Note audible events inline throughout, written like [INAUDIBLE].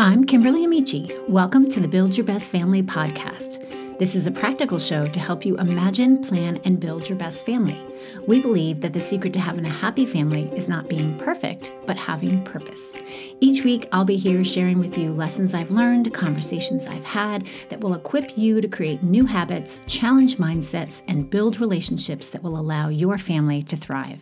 I'm Kimberly Amici. Welcome to the Build Your Best Family podcast. This is a practical show to help you imagine, plan, and build your best family. We believe that the secret to having a happy family is not being perfect, but having purpose. Each week, I'll be here sharing with you lessons I've learned, conversations I've had that will equip you to create new habits, challenge mindsets, and build relationships that will allow your family to thrive.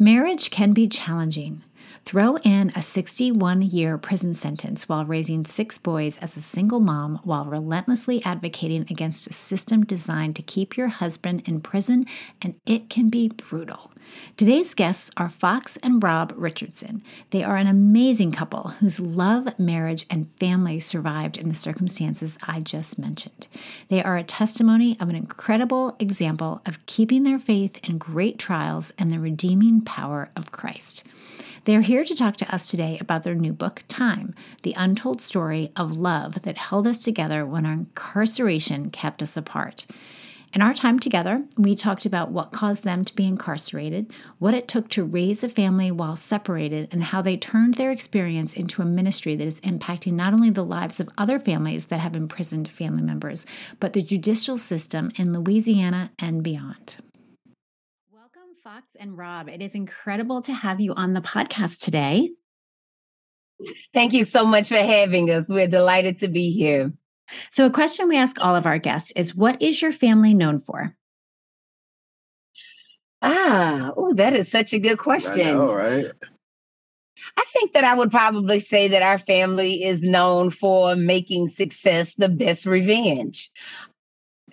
Marriage can be challenging. Throw in a 61 year prison sentence while raising six boys as a single mom while relentlessly advocating against a system designed to keep your husband in prison, and it can be brutal. Today's guests are Fox and Rob Richardson. They are an amazing couple whose love, marriage, and family survived in the circumstances I just mentioned. They are a testimony of an incredible example of keeping their faith in great trials and the redeeming power of Christ. They are here to talk to us today about their new book, Time The Untold Story of Love That Held Us Together When Our Incarceration Kept Us Apart. In our time together, we talked about what caused them to be incarcerated, what it took to raise a family while separated, and how they turned their experience into a ministry that is impacting not only the lives of other families that have imprisoned family members, but the judicial system in Louisiana and beyond. Fox and Rob, it is incredible to have you on the podcast today. Thank you so much for having us. We're delighted to be here. So, a question we ask all of our guests is What is your family known for? Ah, oh, that is such a good question. All right. I think that I would probably say that our family is known for making success the best revenge.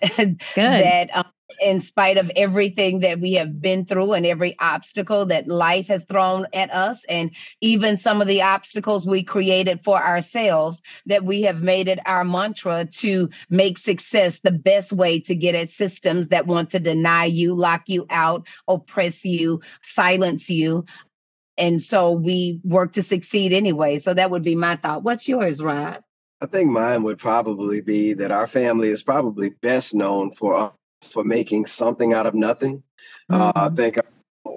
[LAUGHS] Good. that um, in spite of everything that we have been through and every obstacle that life has thrown at us, and even some of the obstacles we created for ourselves, that we have made it our mantra to make success the best way to get at systems that want to deny you, lock you out, oppress you, silence you. And so we work to succeed anyway. So that would be my thought. What's yours, Rob? I think mine would probably be that our family is probably best known for for making something out of nothing. Mm-hmm. Uh, I mm-hmm. think uh,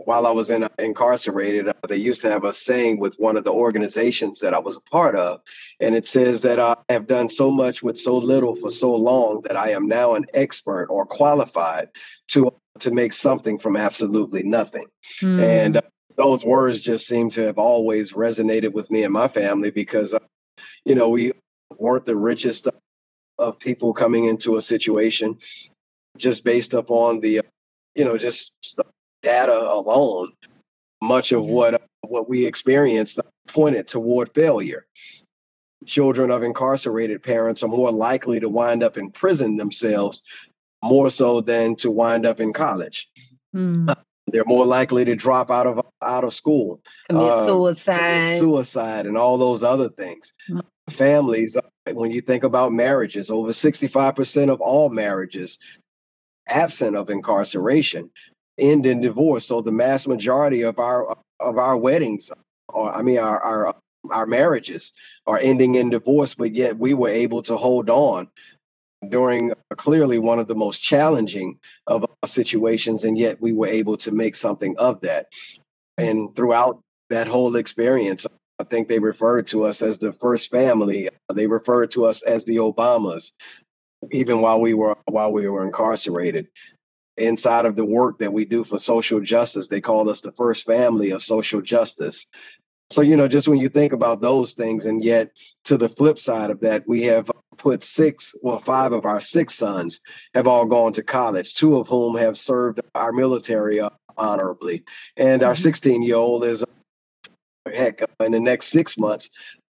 while I was in, uh, incarcerated, uh, they used to have a saying with one of the organizations that I was a part of, and it says that I have done so much with so little for so long that I am now an expert or qualified to to make something from absolutely nothing. Mm. And uh, those words just seem to have always resonated with me and my family because, uh, you know, we weren't the richest of people coming into a situation just based upon the, you know, just the data alone, much of mm-hmm. what what we experienced pointed toward failure. Children of incarcerated parents are more likely to wind up in prison themselves, more so than to wind up in college. Mm. they're more likely to drop out of out of school, commit uh, suicide, suicide, and all those other things. Mm. Families, when you think about marriages, over sixty five percent of all marriages absent of incarceration end in divorce. So the mass majority of our of our weddings, or I mean our our our marriages, are ending in divorce. But yet we were able to hold on during clearly one of the most challenging of situations, and yet we were able to make something of that. And throughout that whole experience, I think they referred to us as the first family. They referred to us as the Obamas even while we were while we were incarcerated inside of the work that we do for social justice they call us the first family of social justice so you know just when you think about those things and yet to the flip side of that we have put six well five of our six sons have all gone to college two of whom have served our military honorably and our mm-hmm. 16 year old is heck in the next six months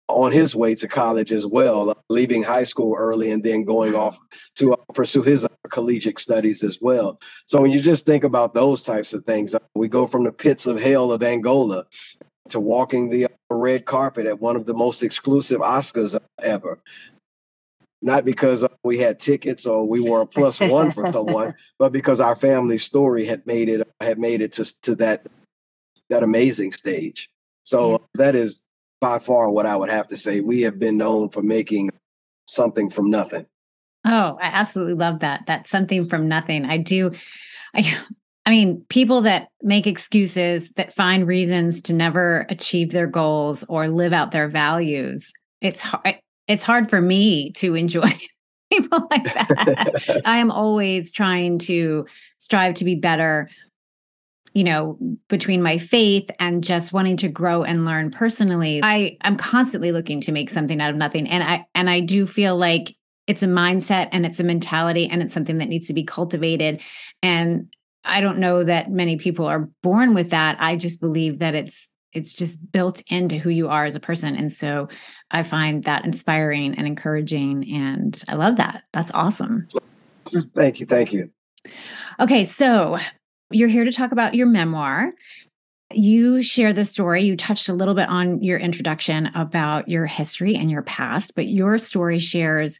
on his way to college as well, leaving high school early and then going off to uh, pursue his uh, collegiate studies as well. So when you just think about those types of things, uh, we go from the pits of hell of Angola to walking the red carpet at one of the most exclusive Oscars ever. Not because we had tickets or we were a plus one for someone, [LAUGHS] but because our family story had made it had made it to to that that amazing stage. So yeah. that is by far what I would have to say. We have been known for making something from nothing. Oh, I absolutely love that. That's something from nothing. I do. I I mean, people that make excuses, that find reasons to never achieve their goals or live out their values, it's hard. It's hard for me to enjoy [LAUGHS] people like that. [LAUGHS] I am always trying to strive to be better, you know, between my faith and just wanting to grow and learn personally. I I'm constantly looking to make something out of nothing. And I and I do feel like it's a mindset and it's a mentality and it's something that needs to be cultivated. And I don't know that many people are born with that. I just believe that it's it's just built into who you are as a person. And so I find that inspiring and encouraging. And I love that. That's awesome. Thank you. Thank you. Okay. So you're here to talk about your memoir. You share the story. You touched a little bit on your introduction about your history and your past, but your story shares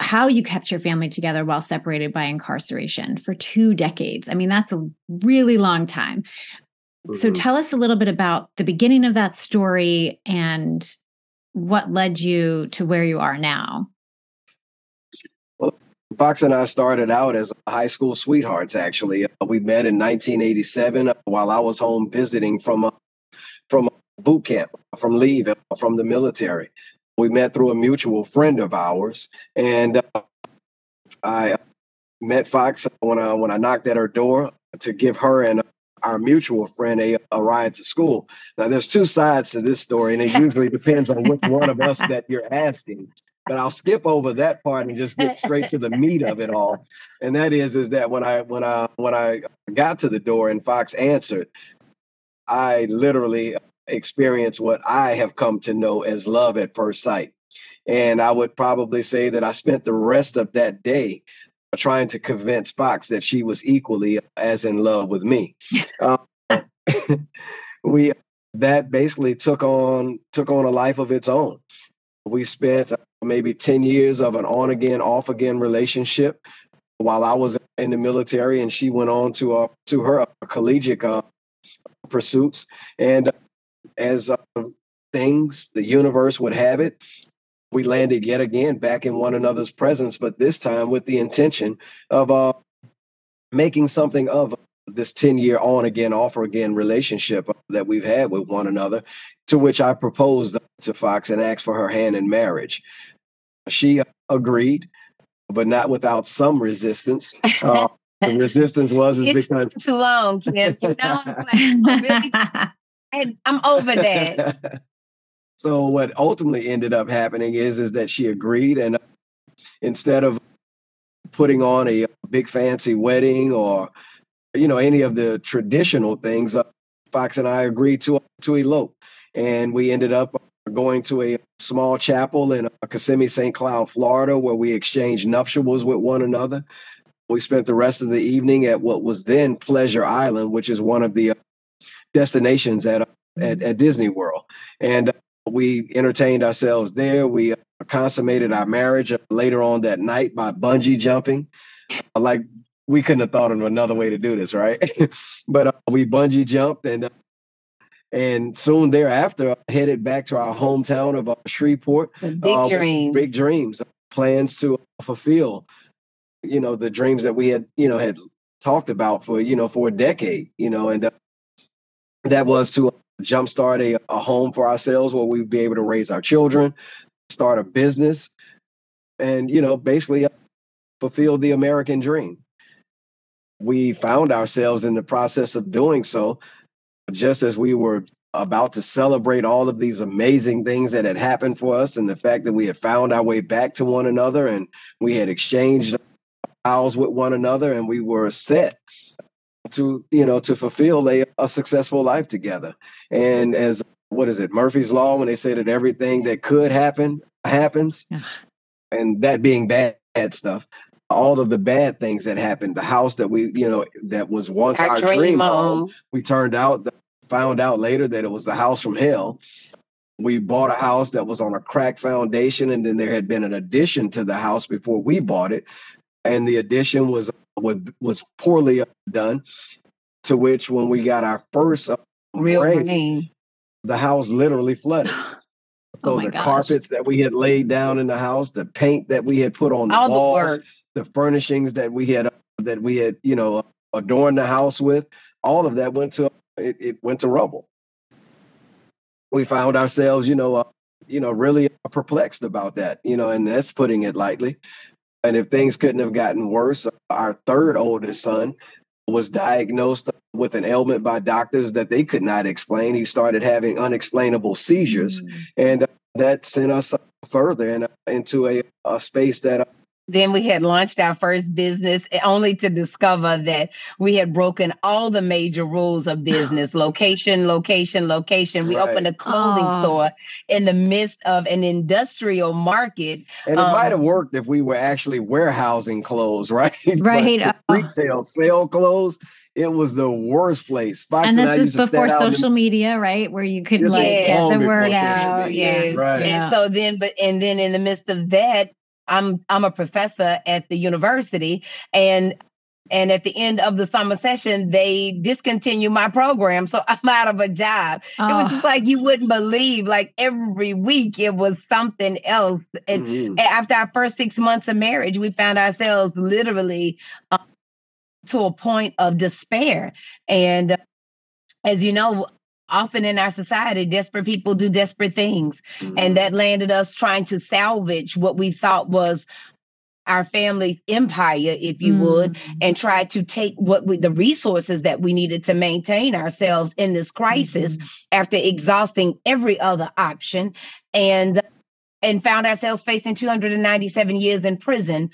how you kept your family together while separated by incarceration for two decades. I mean, that's a really long time. Mm-hmm. So tell us a little bit about the beginning of that story and what led you to where you are now. Fox and I started out as high school sweethearts, actually. Uh, we met in 1987 uh, while I was home visiting from, uh, from boot camp, from leave, from the military. We met through a mutual friend of ours, and uh, I met Fox when I when I knocked at her door to give her and our mutual friend a, a ride to school. Now, there's two sides to this story, and it [LAUGHS] usually depends on which one of us [LAUGHS] that you're asking. But I'll skip over that part and just get straight to the meat of it all. And that is, is that when I when I when I got to the door and Fox answered, I literally experienced what I have come to know as love at first sight. And I would probably say that I spent the rest of that day trying to convince Fox that she was equally as in love with me. [LAUGHS] um, [LAUGHS] we that basically took on took on a life of its own. We spent maybe 10 years of an on again off again relationship while I was in the military and she went on to uh, to her collegiate uh, pursuits and as uh, things, the universe would have it, we landed yet again back in one another's presence, but this time with the intention of uh, making something of this 10 year on again, off again relationship that we've had with one another, to which I proposed to Fox and asked for her hand in marriage. She agreed, but not without some resistance. Uh, the [LAUGHS] resistance was is it's because too long, Kim. You know, really [LAUGHS] I, I'm over that. so what ultimately ended up happening is is that she agreed, and uh, instead of putting on a big fancy wedding or you know any of the traditional things, uh, Fox and I agreed to to elope, and we ended up going to a small chapel in uh, Kissimmee, St. Cloud, Florida, where we exchanged nuptials with one another. We spent the rest of the evening at what was then Pleasure Island, which is one of the uh, destinations at, at, at Disney World. And uh, we entertained ourselves there. We uh, consummated our marriage uh, later on that night by bungee jumping. Like we couldn't have thought of another way to do this, right? [LAUGHS] but uh, we bungee jumped and uh, and soon thereafter I headed back to our hometown of uh, Shreveport. Big uh, dreams. Big dreams. Plans to fulfill, you know, the dreams that we had, you know, had talked about for, you know, for a decade, you know, and that was to jumpstart a, a home for ourselves where we'd be able to raise our children, start a business, and you know, basically uh, fulfill the American dream. We found ourselves in the process of doing so, just as we were about to celebrate all of these amazing things that had happened for us and the fact that we had found our way back to one another and we had exchanged vows with one another and we were set to you know to fulfill a, a successful life together. And as what is it murphy's law when they say that everything that could happen happens and that being bad, bad stuff all of the bad things that happened the house that we you know that was once our, our dream, dream home we turned out found out later that it was the house from hell we bought a house that was on a crack foundation and then there had been an addition to the house before we bought it and the addition was was, was poorly done. To which, when we got our first uh, real rain, rain, the house literally flooded. [GASPS] So oh the gosh. carpets that we had laid down in the house, the paint that we had put on the All walls, the, the, furnishings that we had that we had, you know, adorned the house with, all of that went to it, it went to rubble. We found ourselves, you know, uh, you know, really perplexed about that, you know, and that's putting it lightly. And if things couldn't have gotten worse, our third oldest son was diagnosed with an ailment by doctors that they could not explain. He started having unexplainable seizures, mm. and uh, that sent us further in, uh, into a, a space that uh, then we had launched our first business eh, only to discover that we had broken all the major rules of business [LAUGHS] location, location, location. We right. opened a clothing oh. store in the midst of an industrial market. And it um, might have worked if we were actually warehousing clothes, [LAUGHS] right? Right. Uh, retail, sale clothes. It was the worst place. Fox and this and is before social media, right? Where you could like get the word out. Yeah. Right. And so then, but and then in the midst of that, I'm I'm a professor at the university and and at the end of the summer session they discontinue my program so [LAUGHS] i'm out of a job oh. it was just like you wouldn't believe like every week it was something else and mm-hmm. after our first six months of marriage we found ourselves literally um, to a point of despair and uh, as you know often in our society, desperate people do desperate things. Mm-hmm. And that landed us trying to salvage what we thought was our family's empire, if you mm-hmm. would, and try to take what we, the resources that we needed to maintain ourselves in this crisis mm-hmm. after exhausting every other option and and found ourselves facing 297 years in prison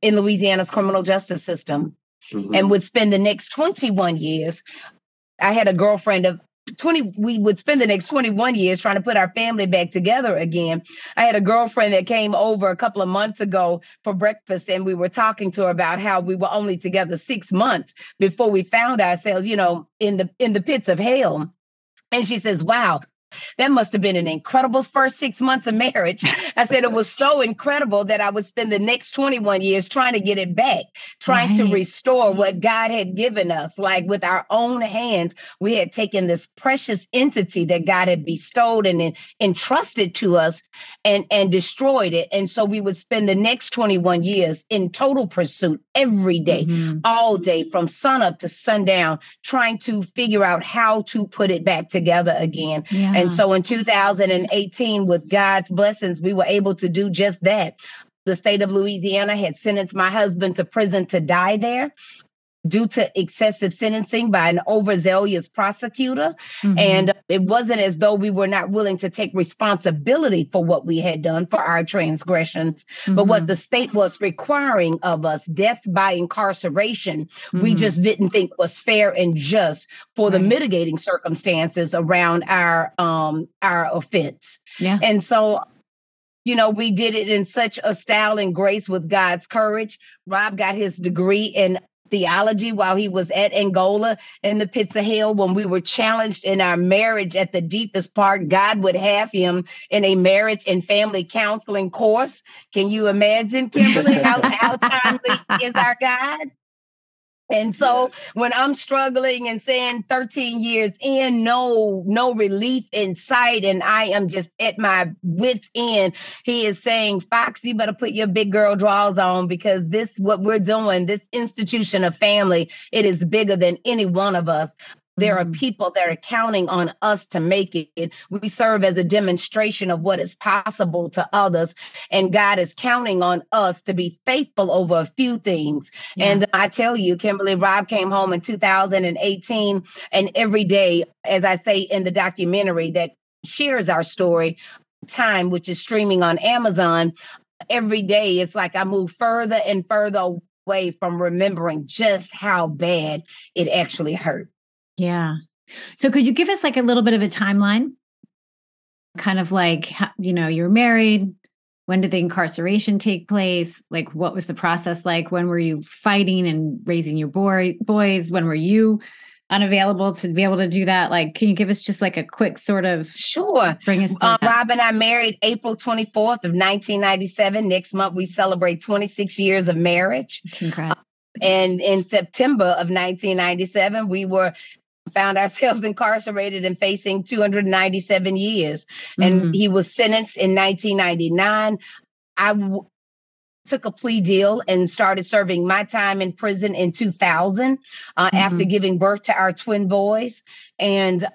in Louisiana's criminal justice system. Mm-hmm. And would spend the next 21 years I had a girlfriend of 20 we would spend the next 21 years trying to put our family back together again. I had a girlfriend that came over a couple of months ago for breakfast and we were talking to her about how we were only together six months before we found ourselves you know in the in the pits of hell. And she says wow that must have been an incredible first six months of marriage. I said it was so incredible that I would spend the next 21 years trying to get it back, trying right. to restore what God had given us. Like with our own hands, we had taken this precious entity that God had bestowed and entrusted to us and, and destroyed it. And so we would spend the next 21 years in total pursuit every day, mm-hmm. all day, from sun up to sundown, trying to figure out how to put it back together again. Yeah. And so in 2018, with God's blessings, we were able to do just that. The state of Louisiana had sentenced my husband to prison to die there due to excessive sentencing by an overzealous prosecutor. Mm-hmm. And it wasn't as though we were not willing to take responsibility for what we had done for our transgressions, mm-hmm. but what mm-hmm. the state was requiring of us, death by incarceration, mm-hmm. we just didn't think was fair and just for right. the mitigating circumstances around our um our offense. Yeah. And so you know, we did it in such a style and grace with God's courage. Rob got his degree in theology while he was at Angola in the pits of hell when we were challenged in our marriage at the deepest part. God would have him in a marriage and family counseling course. Can you imagine, Kimberly, how, how [LAUGHS] timely is our God? And so yes. when I'm struggling and saying 13 years in, no, no relief in sight, and I am just at my wits' end, he is saying, Fox, you better put your big girl draws on because this what we're doing, this institution of family, it is bigger than any one of us. There are mm-hmm. people that are counting on us to make it. We serve as a demonstration of what is possible to others. And God is counting on us to be faithful over a few things. Yeah. And I tell you, Kimberly Rob came home in 2018. And every day, as I say in the documentary that shares our story, Time, which is streaming on Amazon, every day it's like I move further and further away from remembering just how bad it actually hurt. Yeah. So could you give us like a little bit of a timeline? Kind of like, you know, you're married. When did the incarceration take place? Like, what was the process like? When were you fighting and raising your boy, boys? When were you unavailable to be able to do that? Like, can you give us just like a quick sort of sure? Bring us. Uh, Rob and I married April 24th of 1997. Next month we celebrate 26 years of marriage. Congrats. And in September of 1997, we were found ourselves [LAUGHS] incarcerated and facing 297 years. And mm-hmm. he was sentenced in 1999. I w- took a plea deal and started serving my time in prison in 2000 uh, mm-hmm. after giving birth to our twin boys. And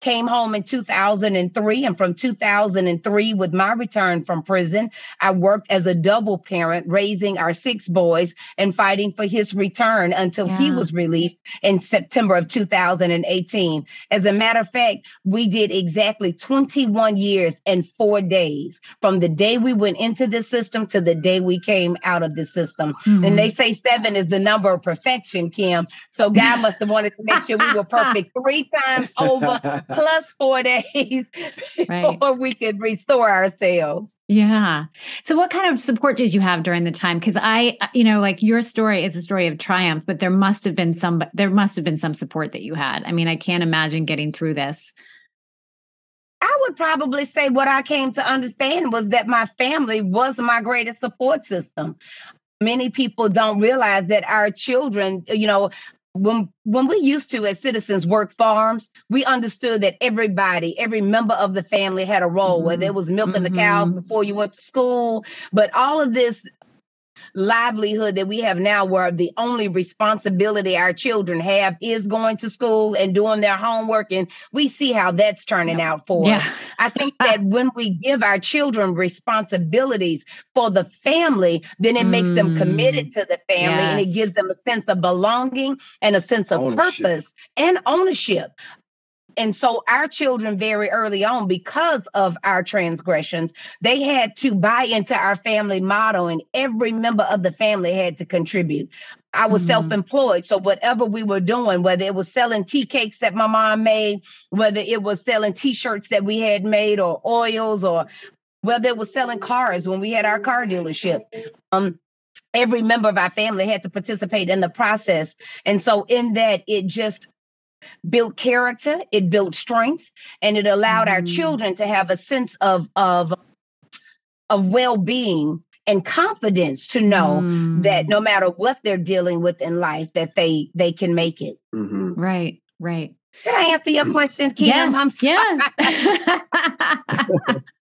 came home in 2003 and from 2003 with my return from prison i worked as a double parent raising our six boys and fighting for his return until yeah. he was released in september of 2018 as a matter of fact we did exactly 21 years and four days from the day we went into the system to the day we came out of the system mm-hmm. and they say seven is the number of perfection kim so god must have wanted to make sure we were [LAUGHS] perfect three times over plus four [LAUGHS] days right. before we could restore ourselves. Yeah. So, what kind of support did you have during the time? Because I, you know, like your story is a story of triumph, but there must have been some. There must have been some support that you had. I mean, I can't imagine getting through this. I would probably say what I came to understand was that my family was my greatest support system many people don't realize that our children you know when when we used to as citizens work farms we understood that everybody every member of the family had a role mm-hmm. whether it was milking mm-hmm. the cows mm-hmm. before you went to school but all of this livelihood that we have now where the only responsibility our children have is going to school and doing their homework and we see how that's turning yeah. out for yeah. us i think [LAUGHS] that when we give our children responsibilities for the family then it mm. makes them committed mm. to the family yes. and it gives them a sense of belonging and a sense of ownership. purpose and ownership and so our children very early on because of our transgressions they had to buy into our family model, and every member of the family had to contribute i was mm-hmm. self-employed so whatever we were doing whether it was selling tea cakes that my mom made whether it was selling t-shirts that we had made or oils or whether it was selling cars when we had our car dealership um every member of our family had to participate in the process and so in that it just built character, it built strength, and it allowed mm. our children to have a sense of of of well-being and confidence to know mm. that no matter what they're dealing with in life, that they they can make it. Mm-hmm. Right, right. Did I answer your question, Kim? Yes, yes. [LAUGHS] [LAUGHS] [LAUGHS]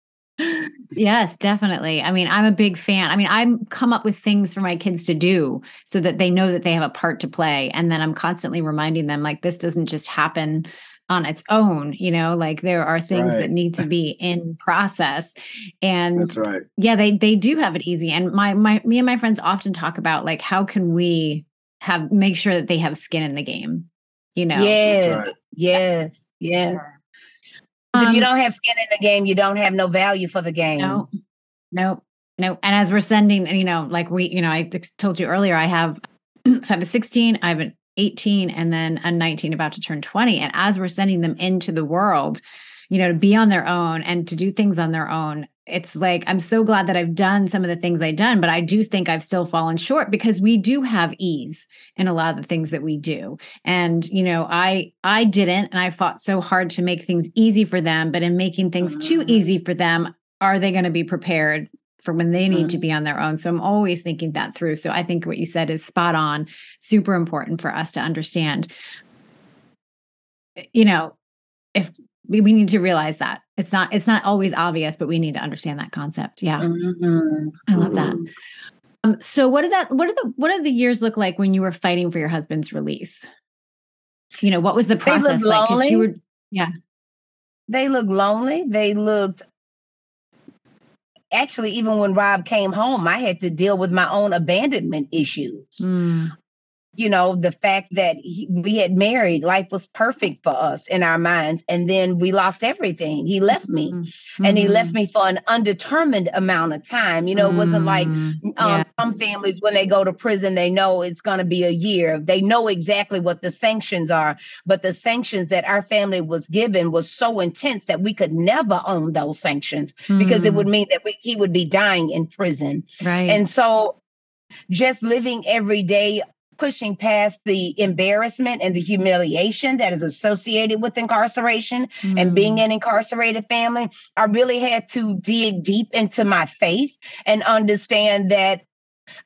yes, definitely. I mean, I'm a big fan. I mean, I'm come up with things for my kids to do so that they know that they have a part to play. And then I'm constantly reminding them like this doesn't just happen on its own, you know, like there are things right. that need to be in process. And that's right. Yeah, they they do have it easy. And my my me and my friends often talk about like how can we have make sure that they have skin in the game, you know? Yes, right. yes, yes. Um, if you um, don't have skin in the game, you don't have no value for the game. No, no, no. And as we're sending, you know, like we, you know, I told you earlier, I have, [CLEARS THROAT] so I have a 16, I have an 18, and then a 19 about to turn 20. And as we're sending them into the world, you know, to be on their own and to do things on their own, it's like I'm so glad that I've done some of the things I've done, but I do think I've still fallen short because we do have ease in a lot of the things that we do. And you know, I I didn't and I fought so hard to make things easy for them, but in making things too mm-hmm. easy for them, are they going to be prepared for when they need mm-hmm. to be on their own. So I'm always thinking that through. So I think what you said is spot on, super important for us to understand. You know, if we, we need to realize that. It's not it's not always obvious but we need to understand that concept. Yeah. Mm-hmm. i love that. Mm-hmm. um, so what did that what did the what did the years look like when you were fighting for your husband's release? You know what was the process like? Because you were yeah. They looked lonely. They looked actually even when rob came home i had to deal with my own abandonment issues. Mm you know, the fact that he, we had married, life was perfect for us in our minds. And then we lost everything. He left me mm-hmm. and he left mm-hmm. me for an undetermined amount of time. You know, it wasn't like mm-hmm. um, yeah. some families, when they go to prison, they know it's going to be a year. They know exactly what the sanctions are. But the sanctions that our family was given was so intense that we could never own those sanctions mm-hmm. because it would mm. mean that we, he would be dying in prison. Right. And so just living every day pushing past the embarrassment and the humiliation that is associated with incarceration mm. and being mm. an incarcerated family, I really had to dig deep into my faith and understand that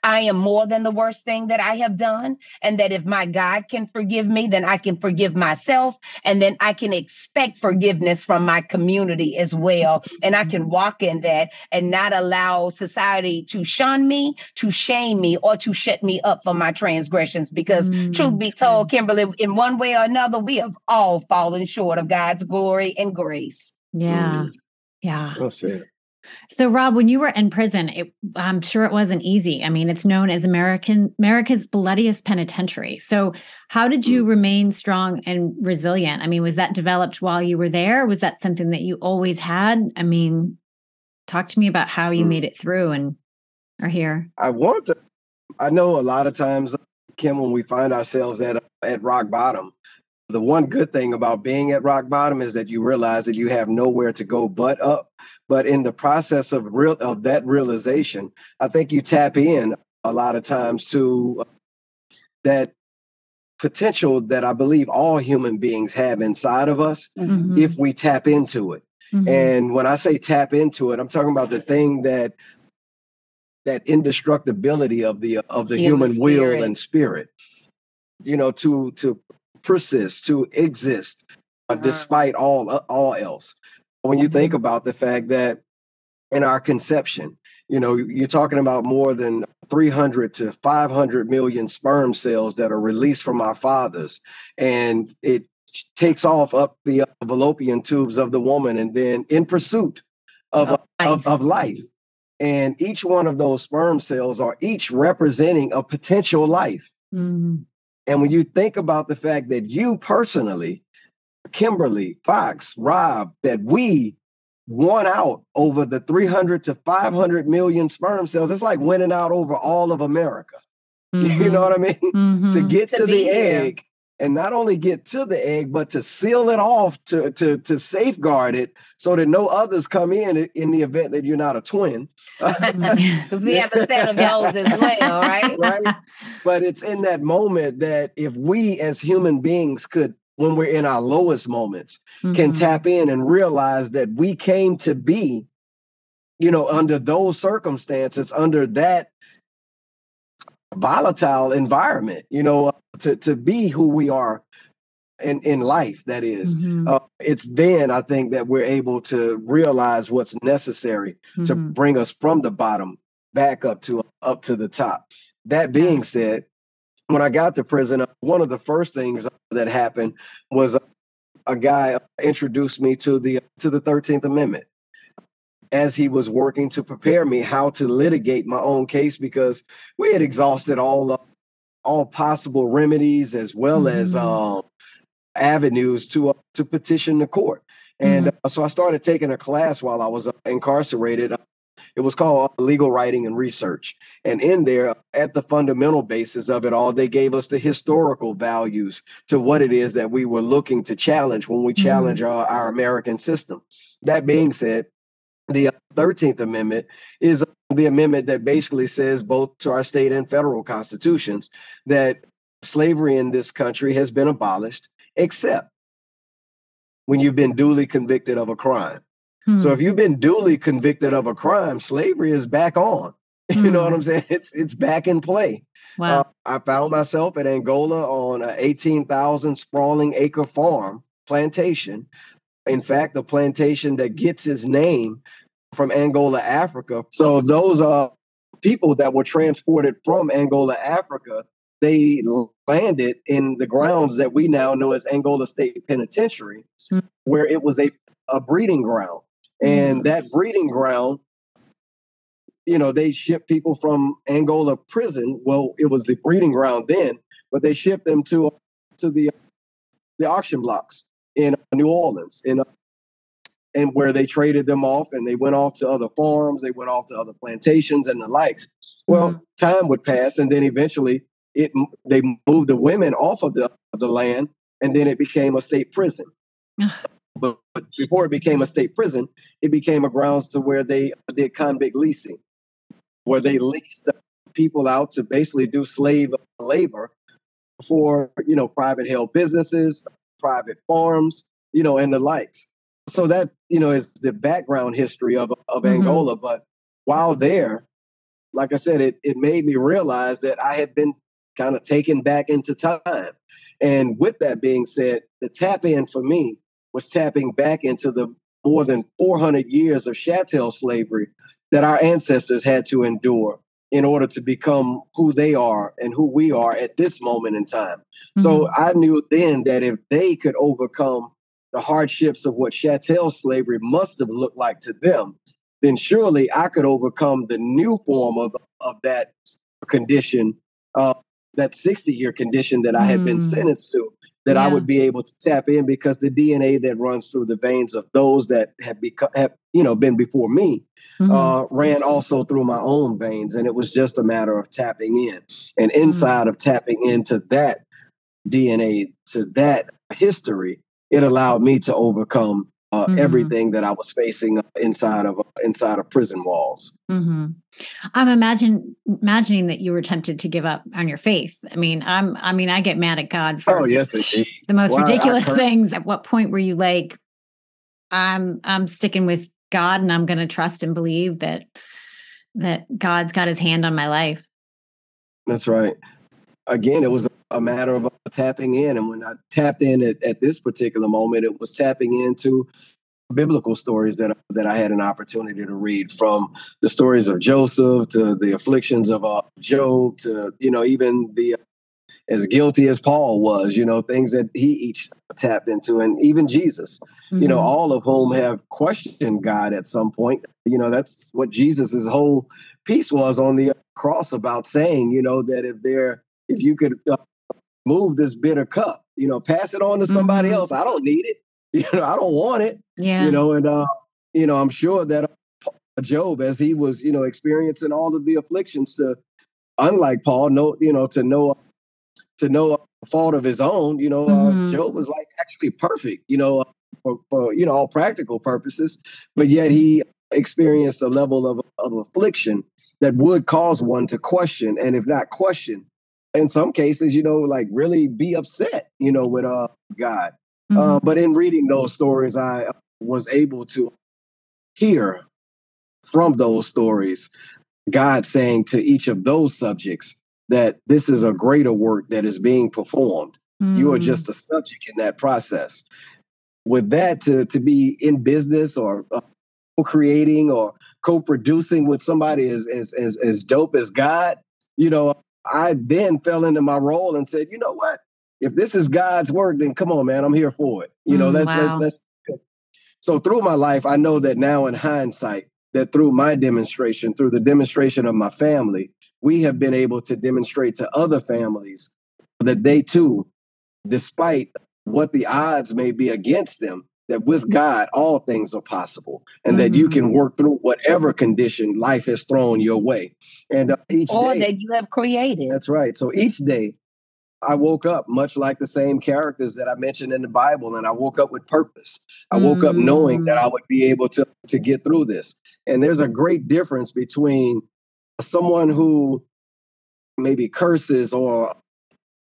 I am more than the worst thing that I have done. And that if my God can forgive me, then I can forgive myself. And then I can expect forgiveness from my community as well. And I can walk in that and not allow society to shun me, to shame me, or to shut me up for my transgressions. Because mm, truth be told, good. Kimberly, in one way or another, we have all fallen short of God's glory and grace. Yeah. Mm. Yeah. Well said. So, Rob, when you were in prison, it, I'm sure it wasn't easy. I mean, it's known as American America's bloodiest penitentiary. So, how did you mm. remain strong and resilient? I mean, was that developed while you were there? Was that something that you always had? I mean, talk to me about how you mm. made it through and are here. I want to. I know a lot of times, Kim, when we find ourselves at at rock bottom, the one good thing about being at rock bottom is that you realize that you have nowhere to go but up. But in the process of real of that realization, I think you tap in a lot of times to that potential that I believe all human beings have inside of us mm-hmm. if we tap into it. Mm-hmm. And when I say tap into it, I'm talking about the thing that that indestructibility of the of the human, human will and spirit. You know, to to persist, to exist uh, uh-huh. despite all uh, all else. When you think about the fact that in our conception, you know, you're talking about more than 300 to 500 million sperm cells that are released from our fathers, and it takes off up the fallopian tubes of the woman, and then in pursuit of, of, of, of life. And each one of those sperm cells are each representing a potential life. Mm-hmm. And when you think about the fact that you personally, Kimberly, Fox, Rob, that we won out over the 300 to 500 million sperm cells, it's like winning out over all of America. [LAUGHS] Mm-hmm. You know what I mean? Mm-hmm. to get to, to the egg and not only get to the egg, but to seal it off to, to, to safeguard it so that no others come in in the event that you're not a twin. [LAUGHS] Because we have a set of those as well, right? [LAUGHS] right. But it's in that moment that if we as human beings could, when we're in our lowest moments, mm-hmm. can tap in and realize that we came to be, you know, under those circumstances, under that volatile environment, you know, to, to be who we are in, in life, that is. Mm-hmm. Uh, it's then I think that we're able to realize what's necessary mm-hmm. to bring us from the bottom back up to up to the top. That being said, when I got to prison, uh, one of the first things that happened was a guy introduced me to the to the 13th Amendment as he was working to prepare me how to litigate my own case because we had exhausted all uh, all possible remedies as well mm-hmm. as um, avenues to uh, to petition the court. And mm-hmm. uh, so I started taking a class while I was uh, incarcerated. It was called uh, Legal Writing and Research. And in there, at the fundamental basis of it all, they gave us the historical values to what it is that we were looking to challenge when we mm-hmm. challenge our, our American system. That being said, the 13th Amendment is the amendment that basically says, both to our state and federal constitutions, that slavery in this country has been abolished, except when you've been duly convicted of a crime. Hmm. So if you've been duly convicted of a crime, slavery is back on. Hmm. [LAUGHS] You know what hmm. I'm saying? It's it's back in play. Wow. Uh, I found myself at Angola on an 18,000 sprawling acre farm plantation in fact, the plantation that gets its name from Angola, Africa. So those are people that were transported from Angola, Africa. They landed in the grounds that we now know as Angola State Penitentiary, mm-hmm. where it was a, a breeding ground. And mm-hmm. that breeding ground, you know, they shipped people from Angola prison. Well, it was the breeding ground then, but they shipped them to to the the auction blocks in New Orleans, in uh, and where they traded them off and they went off to other farms, they went off to other plantations and the likes. Well, mm-hmm. time would pass, and then eventually it they moved the women off of the of the land, and then it became a state prison. [SIGHS] [LAUGHS] but, before it became a state prison, it became a grounds to where they did convict leasing, where they leased people out to basically do slave labor for you know private held businesses, private farms, you know, and the likes. So that, you know, is the background history of, of mm-hmm. Angola. But while there, like I said, it it made me realize that I had been kind of taken back into time. And with that being said, the tap in for me was tapping back into the more than 400 years of chattel slavery that our ancestors had to endure in order to become who they are and who we are at this moment in time. Mm-hmm. So I knew then that if they could overcome the hardships of what chattel slavery must have looked like to them, then surely I could overcome the new form of, of that condition uh, that 60 year condition that I had been mm. sentenced to, that yeah. I would be able to tap in because the DNA that runs through the veins of those that have become have you know been before me mm-hmm. uh, ran also through my own veins, and it was just a matter of tapping in. And mm. inside mm-hmm. of tapping into that DNA, to that history, it allowed me to overcome uh, mm-hmm. everything that I was facing inside of inside of prison walls. Mm-hmm. I'm imagine imagining that you were tempted to give up on your faith. I mean, I'm I mean, I get mad at God for oh, yes, [LAUGHS] the most well, ridiculous things. At what point were you like, I'm I'm sticking with God and I'm going to trust and believe that that God's got His hand on my life. That's right. Again, it was a matter of tapping in. And when I tapped in at, at this particular moment, it was tapping into biblical stories that that I had an opportunity to read from the stories of Joseph to the afflictions of uh, Job to you know even the uh, as guilty as Paul was, you know, things that he each tapped into, and even Jesus, mm-hmm. you know, mm-hmm. all of whom have questioned God at some point. You know, that's what Jesus's whole piece was on the cross about saying, you know, that if there, if you could uh, move this bitter cup, you know, pass it on to somebody mm-hmm. else. I don't need it. [LAUGHS] You know, I don't want it. Yeah. You know, and uh, you know, I'm sure that uh, Job, as he was, you know, experiencing all of the afflictions, to unlike Paul, no, you know, to know to know a fault of his own, you know, uh, mm-hmm. uh, Job was like actually perfect, you know, uh, for, for you know all practical purposes, but yet he experienced a level of, of affliction that would cause one to question, and if not question, in some cases, you know, like really be upset, you know, with uh God. Uh, mm-hmm. Uh, but in reading those stories, I was able to hear from those stories God saying to each of those subjects that this is a greater work that is being performed. Mm-hmm. You are mm. just a subject in that process. With that, to to be in business or uh, co-creating or co-producing with somebody as, as as as dope as God, you know, I then fell into my role and said, you know what? If this is God's work, then come on, man, I'm here for it. You know, mm, let's, wow. let's, let's. So through my life, I know that now in hindsight, that through my demonstration, through the demonstration of my family, we have been able to demonstrate to other families that they too, despite what the odds may be against them, that with God, all things are possible, and mm-hmm. that you can mm-hmm. work through whatever condition life has thrown your way. And uh, each or day, that you have created. That's right. So each day, I woke up much like the same characters that I mentioned in the Bible, and I woke up with purpose. I woke mm-hmm. up knowing that I would be able to to get through this. And there's a great difference between someone who maybe curses or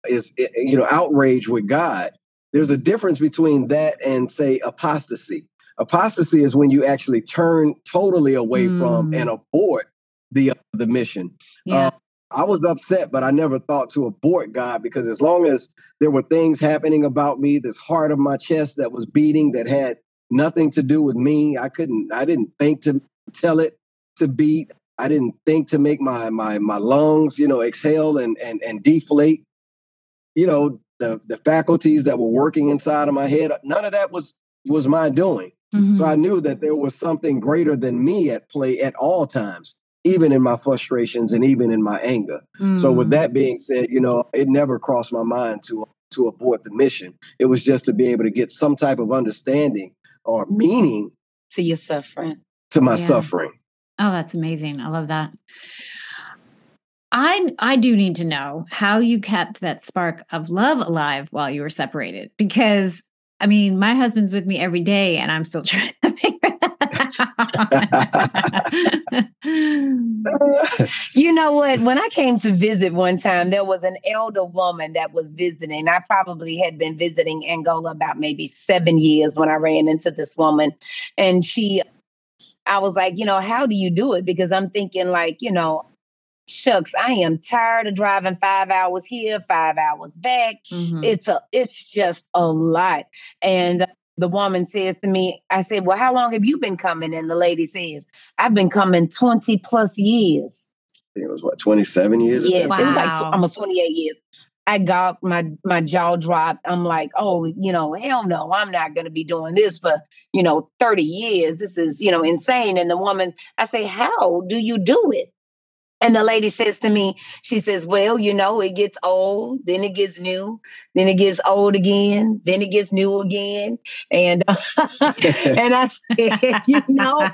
is you know outraged with God there's a difference between that and say apostasy. Apostasy is when you actually turn totally away mm. from and abort the uh, the mission. Yeah. Uh, I was upset, but I never thought to abort God because as long as there were things happening about me, this heart of my chest that was beating that had nothing to do with me, I couldn't, I didn't think to tell it to beat. I didn't think to make my my my lungs, you know, exhale and and and deflate. You know, the the faculties that were working inside of my head none of that was was my doing mm-hmm. so i knew that there was something greater than me at play at all times even in my frustrations and even in my anger mm-hmm. so with mm. that being said you know it never crossed my mind to to abort the mission it was just to be able to get some type of understanding or meaning to your suffering to my yeah. suffering oh that's amazing i love that I I do need to know how you kept that spark of love alive while you were separated because I mean my husband's with me every day and I'm still [LAUGHS] trying to figure you know what? When I came to visit one time, there was an elder woman that was visiting. I probably had been visiting Angola about maybe seven years when I ran into this woman. And she, I was like, you know, how do you do it? Because I'm thinking, like, you know, shucks, I am tired of driving five hours here, five hours back. Mm-hmm. It's a it's just a lot. And the woman says to me, I said, Well, how long have you been coming? And the lady says, I've been coming 20 plus years. it was what, 27 years? Yes, wow. it was like t- almost 28 years. I got my my jaw dropped. I'm like, oh, you know, hell no, I'm not gonna be doing this for, you know, 30 years. This is, you know, insane. And the woman, I say, How do you do it? And the lady says to me, she says, Well, you know, it gets old, then it gets new, then it gets old again, then it gets new again. And [LAUGHS] and I said, you know,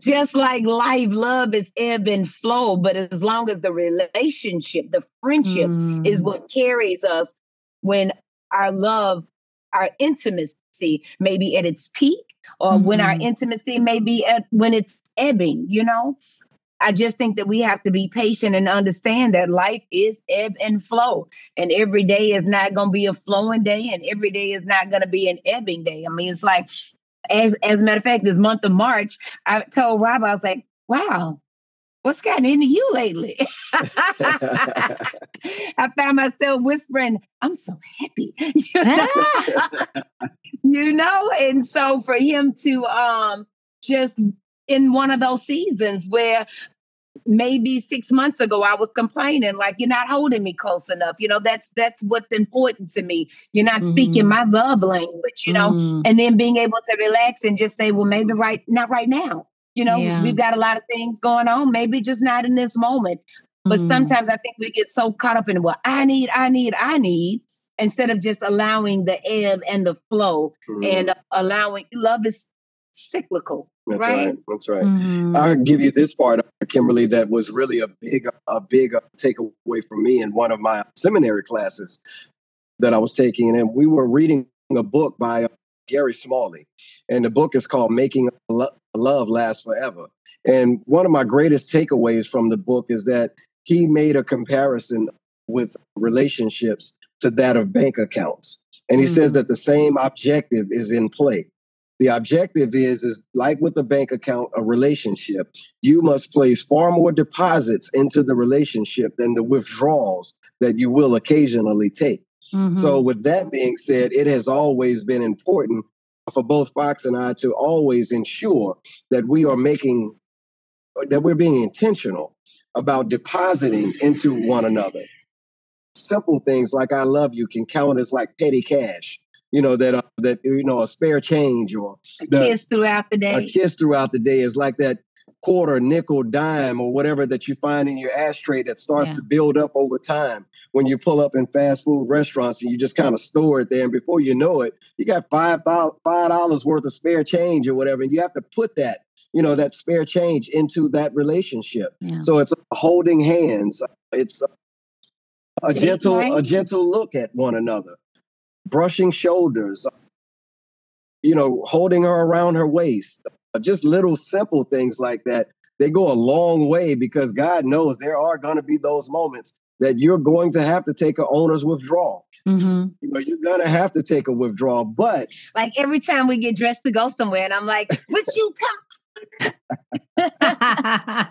just like life, love is ebb and flow. But as long as the relationship, the friendship mm. is what carries us when our love, our intimacy may be at its peak, or mm-hmm. when our mm-hmm. intimacy may be at when it's ebbing, you know. I just think that we have to be patient and understand that life is ebb and flow. And every day is not going to be a flowing day, and every day is not going to be an ebbing day. I mean, it's like, as, as a matter of fact, this month of March, I told Rob, I was like, wow, what's gotten into you lately? [LAUGHS] I found myself whispering, I'm so happy. [LAUGHS] You know? [LAUGHS] you know? And so for him to um just in one of those seasons where maybe six months ago I was complaining like you're not holding me close enough. You know, that's that's what's important to me. You're not mm-hmm. speaking my love language, you know, mm-hmm. and then being able to relax and just say, well, maybe right not right now. You know, yeah. we've got a lot of things going on, maybe just not in this moment. But mm-hmm. sometimes I think we get so caught up in what I need, I need, I need, instead of just allowing the ebb and the flow and allowing love is cyclical. That's right. right. That's right. Mm-hmm. I'll give you this part, Kimberly, that was really a big, a big takeaway for me in one of my seminary classes that I was taking. And we were reading a book by uh, Gary Smalley. And the book is called Making Love Last Forever. And one of my greatest takeaways from the book is that he made a comparison with relationships to that of bank accounts. And he mm-hmm. says that the same objective is in play the objective is is like with a bank account a relationship. You must place far more deposits into the relationship than the withdrawals that you will occasionally take. Mm-hmm. so with that being said it has always been important for both fox and i to always ensure that we are making that we're being intentional about depositing into one another. Simple things like i love you can count as like petty cash you know that uh, that you know a spare change or a the, kiss throughout the day. A kiss throughout the day is like that quarter, nickel, dime, or whatever that you find in your ashtray that starts yeah. to build up over time when you pull up in fast food restaurants and you just kind of store it there. And before you know it, you got five dollars worth of spare change or whatever, and you have to put that you know that spare change into that relationship. Yeah. So it's holding hands. It's a gentle a gentle look at one another brushing shoulders, you know, holding her around her waist, just little simple things like that. They go a long way because God knows there are going to be those moments that you're going to have to take an owner's withdrawal. Mm-hmm. You know, you're gonna have to take a withdrawal, but like every time we get dressed to go somewhere, and I'm like, [LAUGHS] "Would you come?" [LAUGHS]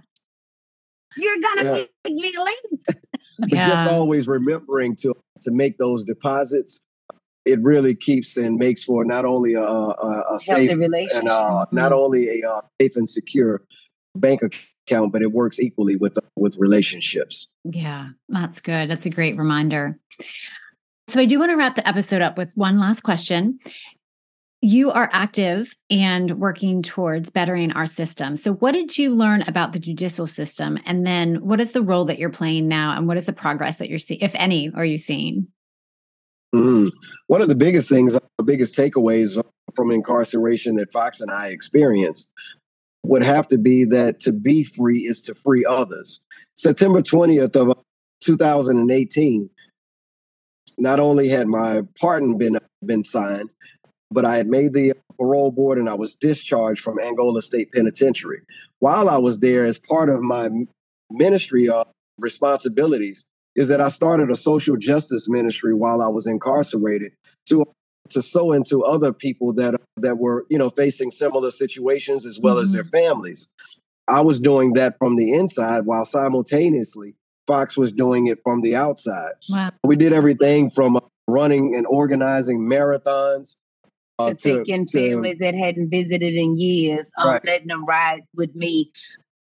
you're gonna yeah. make me late. but yeah. just always remembering to to make those deposits it really keeps and makes for not only a, a, a safe and uh, mm-hmm. not only a uh, safe and secure bank account, but it works equally with with relationships. Yeah, that's good. That's a great reminder. So I do want to wrap the episode up with one last question. You are active and working towards bettering our system. So, what did you learn about the judicial system? And then, what is the role that you're playing now? And what is the progress that you're seeing, if any, are you seeing? Mm-hmm. One of the biggest things, the biggest takeaways from incarceration that Fox and I experienced would have to be that to be free is to free others. September 20th of 2018, not only had my pardon been been signed, but I had made the parole board and I was discharged from Angola State Penitentiary. While I was there, as part of my ministry of responsibilities, is that I started a social justice ministry while I was incarcerated to to sow into other people that that were you know facing similar situations as well mm-hmm. as their families. I was doing that from the inside while simultaneously Fox was doing it from the outside. Wow. We did everything from uh, running and organizing marathons uh, to, to taking to, families that hadn't visited in years, um, right. letting them ride with me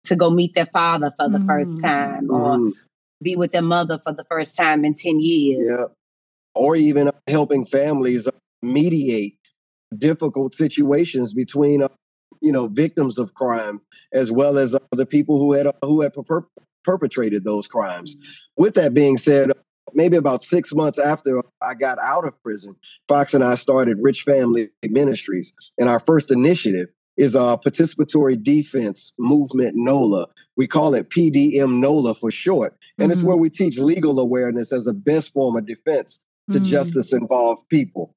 to go meet their father for the mm. first time or mm. Be with their mother for the first time in 10 years. Yeah. Or even helping families mediate difficult situations between uh, you know victims of crime as well as uh, the people who had uh, who had per- perpetrated those crimes. Mm-hmm. With that being said, maybe about six months after I got out of prison, Fox and I started Rich Family Ministries, and our first initiative is a participatory defense movement NOLA. We call it PDM NOLA for short, and mm-hmm. it's where we teach legal awareness as a best form of defense to mm-hmm. justice involved people.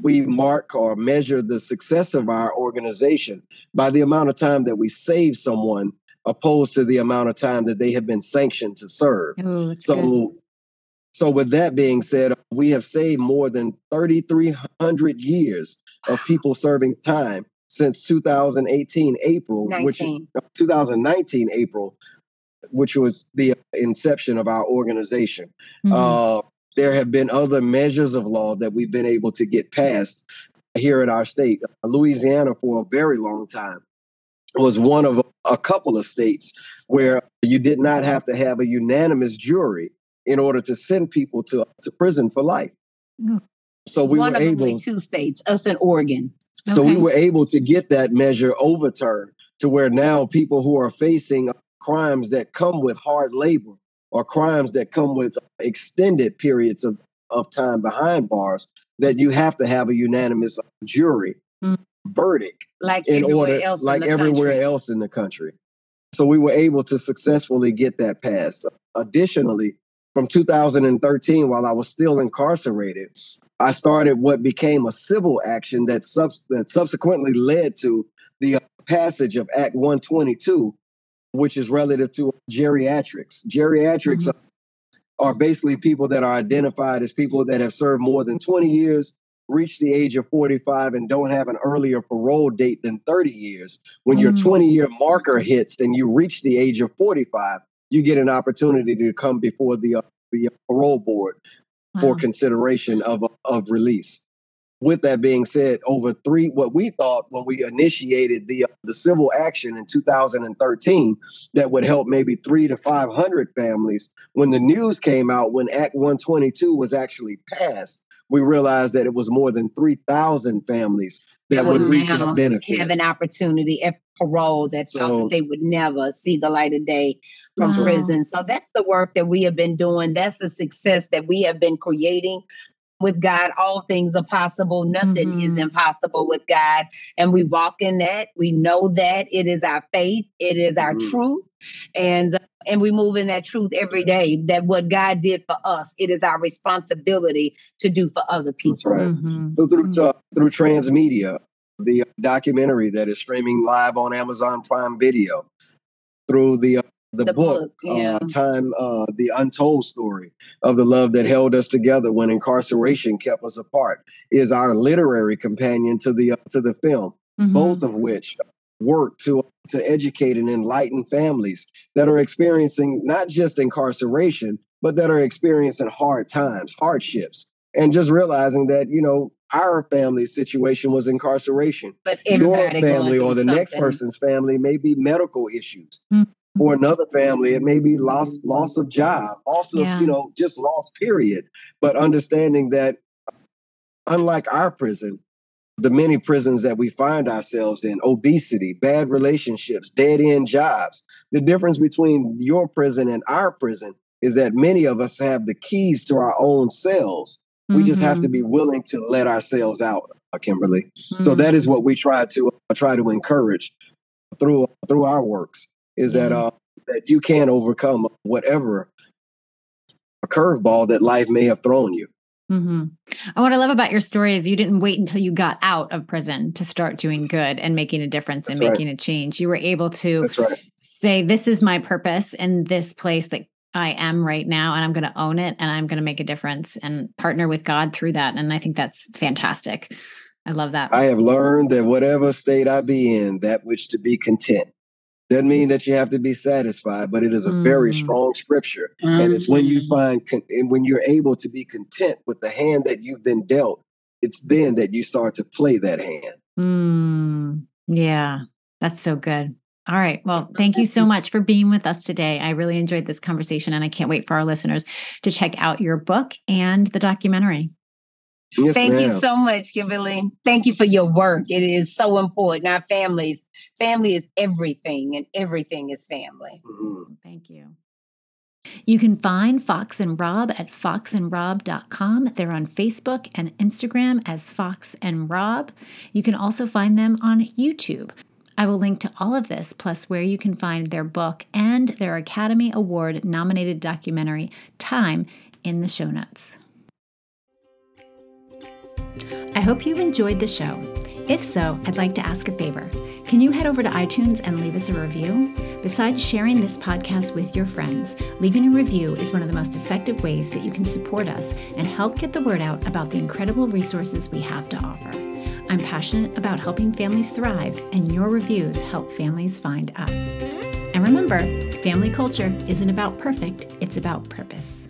We mark or measure the success of our organization by the amount of time that we save someone opposed to the amount of time that they have been sanctioned to serve. Ooh, so, good. so with that being said, we have saved more than 3,300 years of people serving time since 2018 April, 19. which 2019 April, which was the inception of our organization. Mm-hmm. Uh, there have been other measures of law that we've been able to get passed here in our state. Louisiana, for a very long time, was one of a couple of states where you did not have to have a unanimous jury in order to send people to, to prison for life. So we one were able two states, us and Oregon. So okay. we were able to get that measure overturned to where now people who are facing crimes that come with hard labor or crimes that come with extended periods of, of time behind bars that you have to have a unanimous jury mm. verdict like in order else like everywhere country. else in the country so we were able to successfully get that passed additionally from 2013 while i was still incarcerated i started what became a civil action that, subs- that subsequently led to the uh, passage of act 122 which is relative to geriatrics. Geriatrics mm-hmm. are, are basically people that are identified as people that have served more than 20 years, reached the age of 45, and don't have an earlier parole date than 30 years. When mm-hmm. your 20 year marker hits and you reach the age of 45, you get an opportunity to come before the, uh, the parole board wow. for consideration of, of release with that being said, over three, what we thought when we initiated the uh, the civil action in 2013, that would help maybe three to 500 families. When the news came out, when Act 122 was actually passed, we realized that it was more than 3,000 families that would reap benefit. Have an opportunity at parole that so, thought that they would never see the light of day from wow. prison. So that's the work that we have been doing. That's the success that we have been creating with God, all things are possible. Nothing mm-hmm. is impossible with God. And we walk in that. We know that it is our faith, it is our mm-hmm. truth. And and we move in that truth every day that what God did for us, it is our responsibility to do for other people. That's right. Mm-hmm. So through, uh, through transmedia, the documentary that is streaming live on Amazon Prime Video, through the uh, the, the book, book yeah. uh, time uh, the untold story of the love that held us together when incarceration kept us apart is our literary companion to the uh, to the film mm-hmm. both of which work to to educate and enlighten families that are experiencing not just incarceration but that are experiencing hard times hardships and just realizing that you know our family situation was incarceration but your family or the something. next person's family may be medical issues mm-hmm for another family, it may be loss loss of job, also yeah. you know just loss period. But understanding that, unlike our prison, the many prisons that we find ourselves in, obesity, bad relationships, dead end jobs. The difference between your prison and our prison is that many of us have the keys to our own cells. We mm-hmm. just have to be mm-hmm. willing to let ourselves out, uh, Kimberly. Mm-hmm. So that is what we try to uh, try to encourage through through our works is that uh, that you can overcome whatever a curveball that life may have thrown you. Mm-hmm. And what I love about your story is you didn't wait until you got out of prison to start doing good and making a difference That's and making a change. You were able to right. say, This is my purpose in this place that I am right now, and I'm going to own it and I'm going to make a difference and partner with God through that. And I think that's fantastic. I love that. I have learned that whatever state I be in, that which to be content Doesn't mean that you have to be satisfied, but it is a mm. very strong scripture. Mm-hmm. And it's when you mm-hmm. find, con- and when you're able to be content with the hand that you've been dealt, it's then that you start to play that hand. Mm. Yeah, that's so good. All right. Well, thank you so [LAUGHS] much for being with us today. I really enjoyed this conversation, and I can't wait for our listeners to check out your book and the documentary. Yes, Thank ma'am. you so much, Kimberly. Thank you for your work. It is so important. Our families, family is everything, and everything is family. Mm-hmm. Thank you. You can find Fox and Rob at foxandrob.com. They're on Facebook and Instagram as Fox and Rob. You can also find them on YouTube. I will link to all of this, plus where you can find their book and their Academy Award nominated documentary, Time, in the show notes. I hope you've enjoyed the show. If so, I'd like to ask a favor. Can you head over to iTunes and leave us a review? Besides sharing this podcast with your friends, leaving a review is one of the most effective ways that you can support us and help get the word out about the incredible resources we have to offer. I'm passionate about helping families thrive, and your reviews help families find us. And remember, family culture isn't about perfect, it's about purpose.